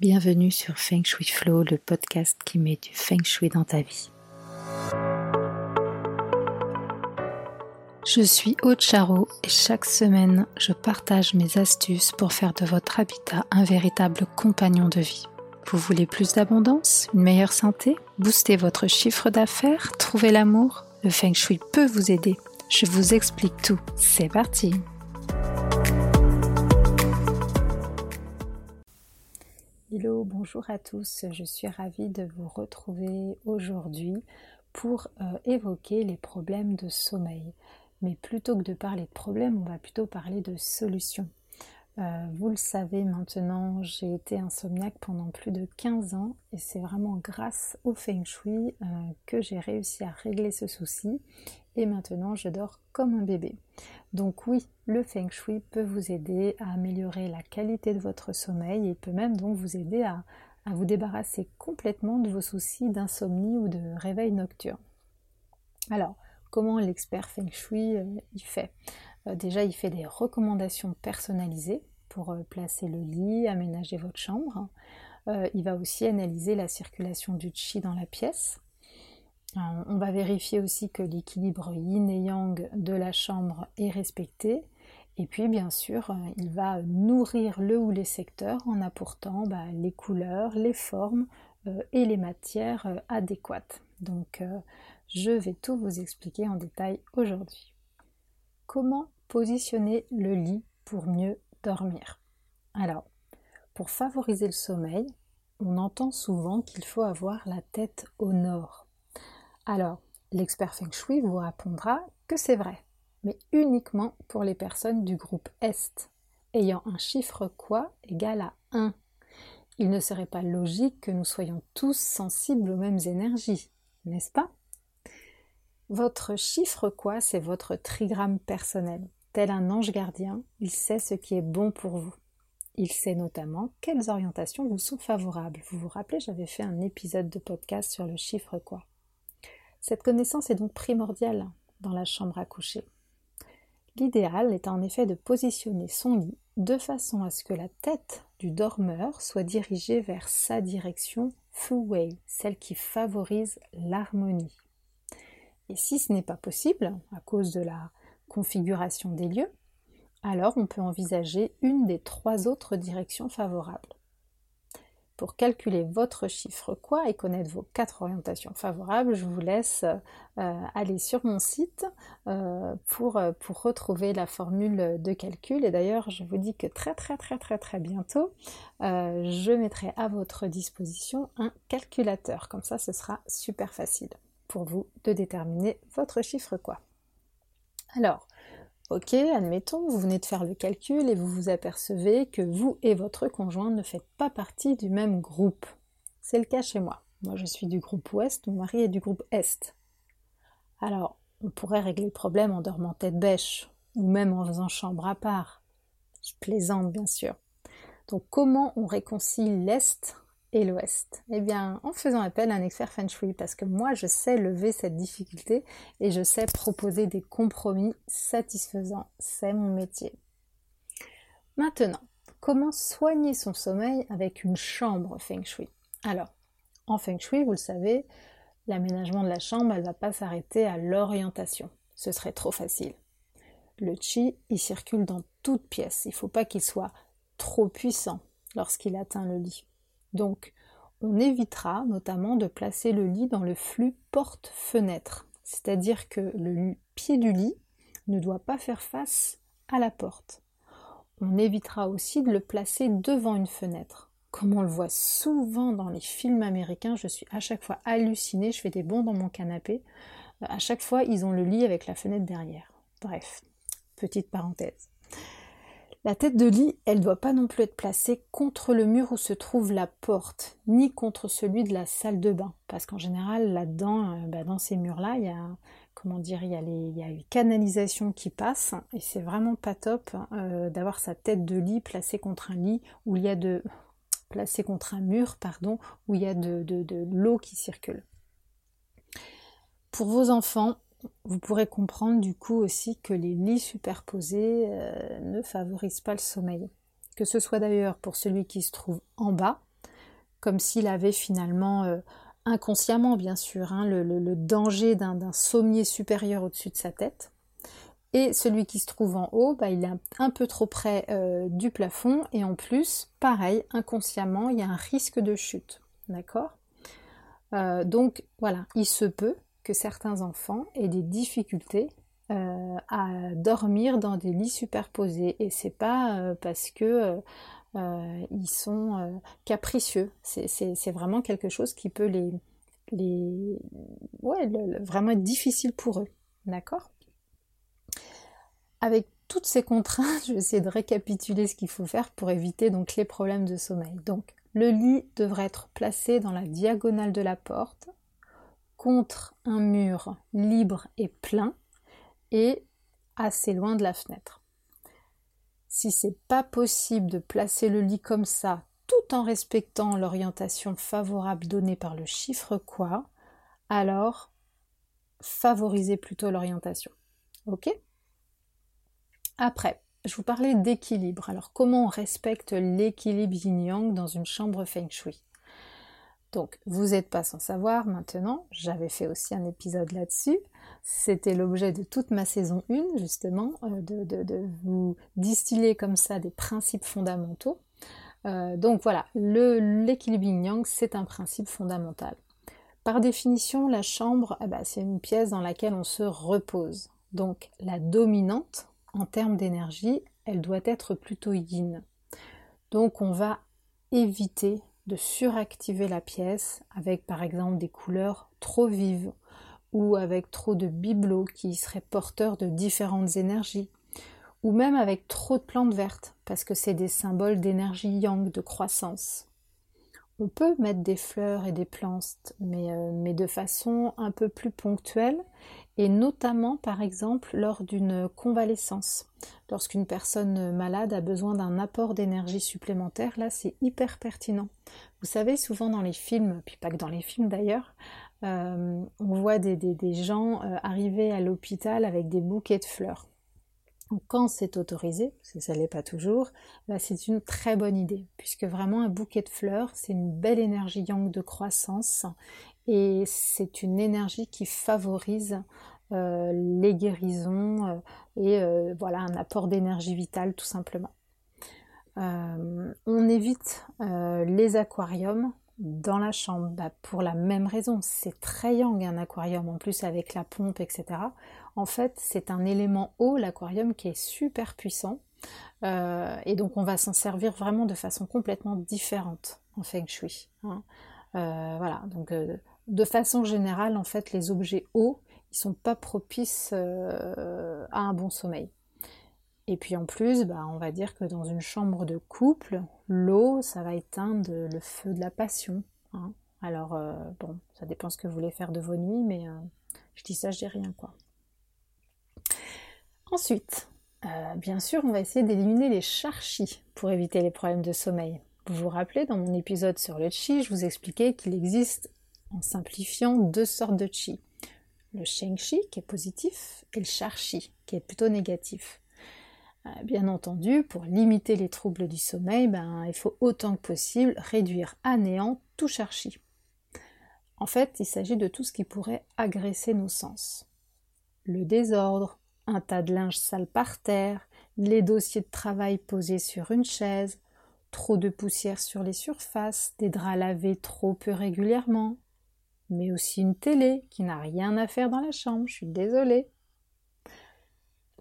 Bienvenue sur Feng Shui Flow, le podcast qui met du Feng Shui dans ta vie. Je suis Aude Charo et chaque semaine, je partage mes astuces pour faire de votre habitat un véritable compagnon de vie. Vous voulez plus d'abondance, une meilleure santé, booster votre chiffre d'affaires, trouver l'amour? Le Feng Shui peut vous aider. Je vous explique tout. C'est parti Bonjour à tous. Je suis ravie de vous retrouver aujourd'hui pour euh, évoquer les problèmes de sommeil. Mais plutôt que de parler de problèmes, on va plutôt parler de solutions. Euh, vous le savez maintenant, j'ai été insomniaque pendant plus de 15 ans et c'est vraiment grâce au feng shui euh, que j'ai réussi à régler ce souci et maintenant je dors comme un bébé. Donc oui, le feng shui peut vous aider à améliorer la qualité de votre sommeil et peut même donc vous aider à, vous débarrasser complètement de vos soucis d'insomnie ou de réveil nocturne. Alors, comment l'expert feng shui euh, y fait? Déjà, il fait des recommandations personnalisées pour euh, placer le lit, aménager votre chambre. Euh, il va aussi analyser la circulation du chi dans la pièce. on va vérifier aussi que l'équilibre yin et yang de la chambre est respecté. Et puis, bien sûr, il va nourrir le ou les secteurs en apportant bah, les couleurs, les formes et les matières adéquates. Donc, je vais tout vous expliquer en détail aujourd'hui. Comment positionner le lit pour mieux dormir. Alors, pour favoriser le sommeil, on entend souvent qu'il faut avoir la tête au nord. Alors, l'expert Feng Shui vous répondra que c'est vrai, mais uniquement pour les personnes du groupe Est, ayant un chiffre quoi égal à 1. Il ne serait pas logique que nous soyons tous sensibles aux mêmes énergies, n'est-ce pas? Votre chiffre quoi, c'est votre trigramme personnel. Tel un ange gardien, il sait ce qui est bon pour vous. Il sait notamment quelles orientations vous sont favorables. Vous vous rappelez, j'avais fait un épisode de podcast sur le chiffre quoi. Cette connaissance est donc primordiale dans la chambre à coucher. L'idéal est en effet de positionner son lit de façon à ce que la tête du dormeur soit dirigée vers sa direction Wei, celle qui favorise l'harmonie. Et si ce n'est pas possible, à cause de la configuration des lieux, alors on peut envisager une des trois autres directions favorables. Pour calculer votre chiffre quoi et connaître vos quatre orientations favorables, je vous laisse euh, aller sur mon site euh, euh, pour retrouver la formule de calcul. Et d'ailleurs, je vous dis que très très très très très bientôt, je mettrai à votre disposition un calculateur. Comme ça, ce sera super facile pour vous de déterminer votre chiffre quoi. Alors, ok, admettons, vous venez de faire le calcul et vous vous apercevez que vous et votre conjoint ne faites pas partie du même groupe. C'est le cas chez moi. Moi, je suis du groupe Ouest, mon mari est du groupe Est. Alors, on pourrait régler le problème en dormant tête bêche, ou même en faisant chambre à part. Je plaisante, bien sûr. Donc, comment on réconcilie l'Est et l'Ouest Eh bien, en faisant appel à un expert Feng Shui, parce que moi, je sais lever cette difficulté et je sais proposer des compromis satisfaisants. C'est mon métier. Maintenant, comment soigner son sommeil avec une chambre Feng Shui? Alors, en Feng Shui, vous le savez, l'aménagement de la chambre, elle ne va pas s'arrêter à l'orientation. Ce serait trop facile. Le chi, il circule dans toute pièce. Il ne faut pas qu'il soit trop puissant lorsqu'il atteint le lit. Donc, on évitera notamment de placer le lit dans le flux porte-fenêtre, c'est-à-dire que le pied du lit ne doit pas faire face à la porte. On évitera aussi de le placer devant une fenêtre. Comme on le voit souvent dans les films américains, je suis à chaque fois hallucinée, je fais des bonds dans mon canapé. Euh, à chaque fois, ils ont le lit avec la fenêtre derrière. Bref, petite parenthèse. La tête de lit, elle ne doit pas non plus être placée contre le mur où se trouve la porte, ni contre celui de la salle de bain, parce qu'en général, là-dedans, euh, bah, dans ces murs-là, il y a comment dire, il y a, une canalisation qui passe, et c'est vraiment pas top euh, d'avoir sa tête de lit placée contre un lit où il y a de placée contre un mur, pardon, où il y a de l'eau qui circule. Pour vos enfants, vous pourrez comprendre du coup aussi que les lits superposés euh, ne favorisent pas le sommeil. Que ce soit d'ailleurs pour celui qui se trouve en bas, comme s'il avait finalement, euh, inconsciemment bien sûr, hein, le, danger d'un sommier supérieur au-dessus de sa tête. Et celui qui se trouve en haut, bah, il est un peu trop près euh, du plafond et en plus, pareil, inconsciemment, il y a un risque de chute. D'accord? Donc voilà, il se peut que certains enfants aient des difficultés euh, à dormir dans des lits superposés et c'est pas parce que ils sont capricieux. C'est vraiment quelque chose qui peut les, les ouais, vraiment être difficile pour eux. D'accord? Avec toutes ces contraintes, je vais essayer de récapituler ce qu'il faut faire pour éviter donc les problèmes de sommeil. Donc, le lit devrait être placé dans la diagonale de la porte, contre un mur libre et plein, et assez loin de la fenêtre. Si c'est pas possible de placer le lit comme ça, tout en respectant l'orientation favorable donnée par le chiffre quoi, alors favorisez plutôt l'orientation. Ok? Après, je vous parlais d'équilibre. Alors comment on respecte l'équilibre yin-yang dans une chambre feng shui? Donc, vous n'êtes pas sans savoir maintenant, j'avais fait aussi un épisode là-dessus. C'était l'objet de toute ma saison 1, justement, euh, de, vous distiller comme ça des principes fondamentaux. Euh, donc voilà, l'équilibre yin-yang, c'est un principe fondamental. Par définition, la chambre, eh ben, c'est une pièce dans laquelle on se repose. Donc la dominante, en termes d'énergie, elle doit être plutôt yin. Donc on va éviter de suractiver la pièce avec par exemple des couleurs trop vives ou avec trop de bibelots qui seraient porteurs de différentes énergies ou même avec trop de plantes vertes parce que c'est des symboles d'énergie yang, de croissance. On peut mettre des fleurs et des plantes, mais, euh, mais de façon un peu plus ponctuelle et notamment par exemple lors d'une convalescence. Lorsqu'une personne malade a besoin d'un apport d'énergie supplémentaire, là c'est hyper pertinent. Vous savez, souvent dans les films, puis pas que dans les films d'ailleurs, euh, on voit des, gens euh, arriver à l'hôpital avec des bouquets de fleurs. quand c'est autorisé, parce que ça ne l'est pas toujours, là c'est une très bonne idée, puisque vraiment un bouquet de fleurs, c'est une belle énergie yang de croissance et c'est une énergie qui favorise euh, les guérisons euh, et euh, voilà un apport d'énergie vitale tout simplement. on évite les aquariums dans la chambre bah, pour la même raison. C'est très yang un aquarium en plus avec la pompe etc. En fait c'est un élément eau l'aquarium qui est super puissant et donc on va s'en servir vraiment de façon complètement différente en feng shui. Hein. voilà donc de façon générale, en fait, les objets hauts, ils sont pas propices euh, à un bon sommeil. Et puis en plus, bah, on va dire que dans une chambre de couple, l'eau, ça va éteindre le feu de la passion. Hein. Alors, euh, bon, ça dépend ce que vous voulez faire de vos nuits, mais euh, je dis ça, je dis rien, quoi. Ensuite, bien sûr, on va essayer d'éliminer les charchis pour éviter les problèmes de sommeil. Vous vous rappelez, dans mon épisode sur le chi, je vous expliquais qu'il existe en simplifiant deux sortes de chi. Le sheng-chi qui est positif et le char-chi qui est plutôt négatif. Euh, bien entendu, pour limiter les troubles du sommeil, ben, il faut autant que possible réduire à néant tout char-chi. En fait, il s'agit de tout ce qui pourrait agresser nos sens. Le désordre, un tas de linge sale par terre, les dossiers de travail posés sur une chaise, trop de poussière sur les surfaces, des draps lavés trop peu régulièrement, mais aussi une télé qui n'a rien à faire dans la chambre, je suis désolée.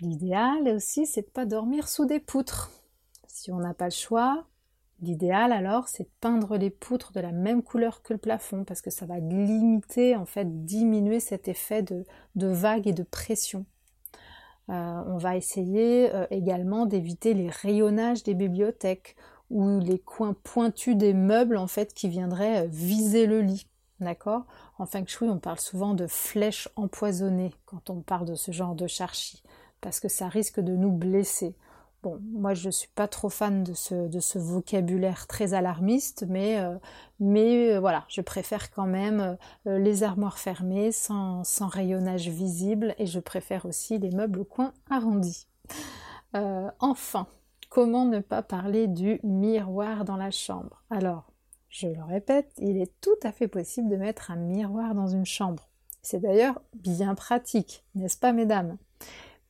L'idéal aussi, c'est de pas dormir sous des poutres. Si on n'a pas le choix, l'idéal alors, c'est de peindre les poutres de la même couleur que le plafond parce que ça va limiter, en fait, diminuer cet effet de, de vague et de pression. Euh, on va essayer euh, également d'éviter les rayonnages des bibliothèques ou les coins pointus des meubles en fait qui viendraient euh, viser le lit. D'accord? En feng shui, on parle souvent de flèches empoisonnées quand on parle de ce genre de charchi, parce que ça risque de nous blesser. Bon, moi je ne suis pas trop fan de ce, vocabulaire très alarmiste, mais, euh, euh, voilà, je préfère quand même euh, les armoires fermées, sans, sans, rayonnage visible, et je préfère aussi les meubles au coin arrondis. enfin, comment ne pas parler du miroir dans la chambre? Alors, je le répète, il est tout à fait possible de mettre un miroir dans une chambre. C'est d'ailleurs bien pratique, n'est-ce pas mesdames?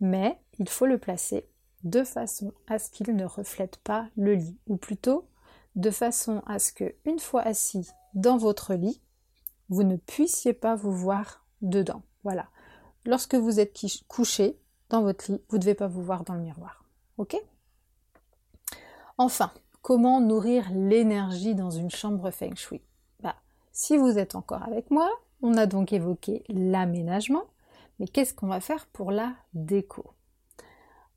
Mais il faut le placer de façon à ce qu'il ne reflète pas le lit, ou plutôt de façon à ce que, une fois assis dans votre lit, vous ne puissiez pas vous voir dedans. Voilà. Lorsque vous êtes couché dans votre lit, vous ne devez pas vous voir dans le miroir. Ok? Enfin, comment nourrir l'énergie dans une chambre feng shui bah, Si vous êtes encore avec moi, on a donc évoqué l'aménagement, mais qu'est-ce qu'on va faire pour la déco?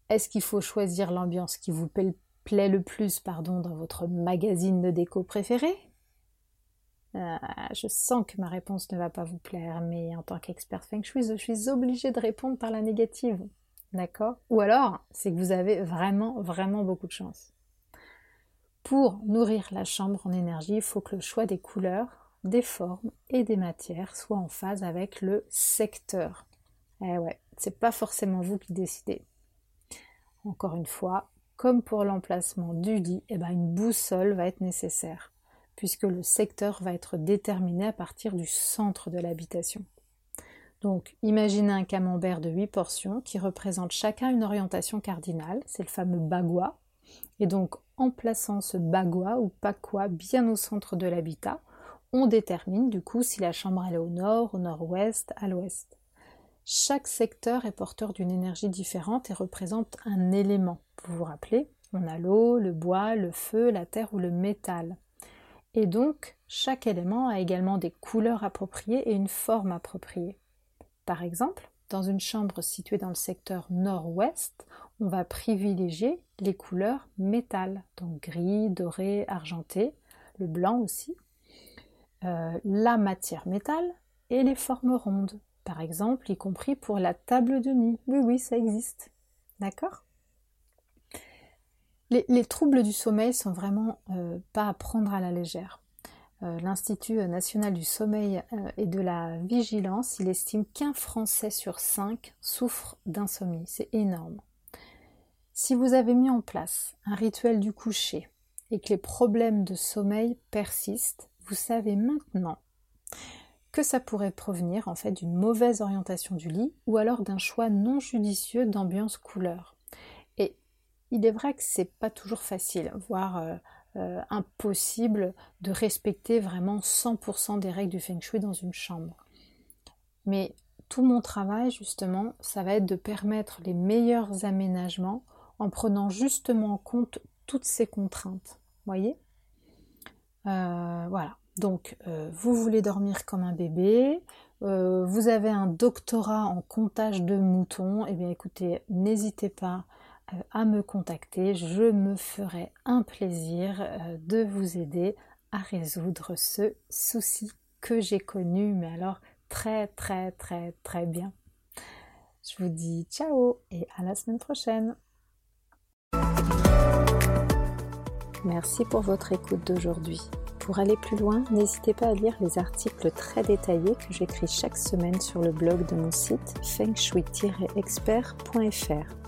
Est-ce qu'il faut choisir l'ambiance qui vous plaît le plus pardon, dans votre magazine de déco préféré? Euh, je sens que ma réponse ne va pas vous plaire, mais en tant qu'expert feng shui, je suis obligée de répondre par la négative. D'accord? Ou alors, c'est que vous avez vraiment, vraiment beaucoup de chance. Pour nourrir la chambre en énergie, il faut que le choix des couleurs, des formes et des matières soit en phase avec le secteur. Eh ouais, c'est pas forcément vous qui décidez. Encore une fois, comme pour l'emplacement du lit, eh ben une boussole va être nécessaire puisque le secteur va être déterminé à partir du centre de l'habitation. Donc, imaginez un camembert de 8 portions qui représente chacun une orientation cardinale, c'est le fameux bagua. Et donc, en plaçant ce bagua ou pakwa bien au centre de l'habitat, on détermine du coup si la chambre est au nord, au nord-ouest, à l'ouest. Chaque secteur est porteur d'une énergie différente et représente un élément. Vous vous rappelez, on a l'eau, le bois, le feu, la terre ou le métal. Et donc, chaque élément a également des couleurs appropriées et une forme appropriée. Par exemple, dans une chambre située dans le secteur nord-ouest, on va privilégier les couleurs métal, donc gris, doré, argenté, le blanc aussi, euh, la matière métal et les formes rondes, par exemple, y compris pour la table de nuit. Oui, oui, ça existe. D'accord? Les, troubles du sommeil sont vraiment euh, pas à prendre à la légère. Euh, L'Institut national du sommeil euh, et de la vigilance, il estime qu'un Français sur cinq souffre d'insomnie. C'est énorme. Si vous avez mis en place un rituel du coucher et que les problèmes de sommeil persistent, vous savez maintenant que ça pourrait provenir en fait d'une mauvaise orientation du lit ou alors d'un choix non judicieux d'ambiance couleur. Il est vrai que c'est pas toujours facile, voire euh, euh, impossible de respecter vraiment 100% des règles du feng shui dans une chambre. Mais tout mon travail, justement, ça va être de permettre les meilleurs aménagements en prenant justement en compte toutes ces contraintes. Voyez? Euh, Voilà. Donc, vous voulez dormir comme un bébé, vous avez un doctorat en comptage de moutons, eh bien écoutez, n'hésitez pas euh, à me contacter. Je me ferai un plaisir euh, de vous aider à résoudre ce souci que j'ai connu, mais alors très très très très bien. Je vous dis ciao et à la semaine prochaine. Merci pour votre écoute d'aujourd'hui. Pour aller plus loin, n'hésitez pas à lire les articles très détaillés que j'écris chaque semaine sur le blog de mon site fengshui-expert.fr.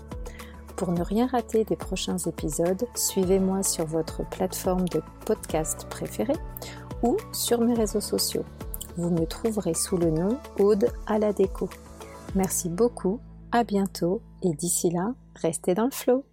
Pour ne rien rater des prochains épisodes, suivez-moi sur votre plateforme de podcast préférée ou sur mes réseaux sociaux. Vous me trouverez sous le nom Aude à la déco. Merci beaucoup, à bientôt et d'ici là, restez dans le flow.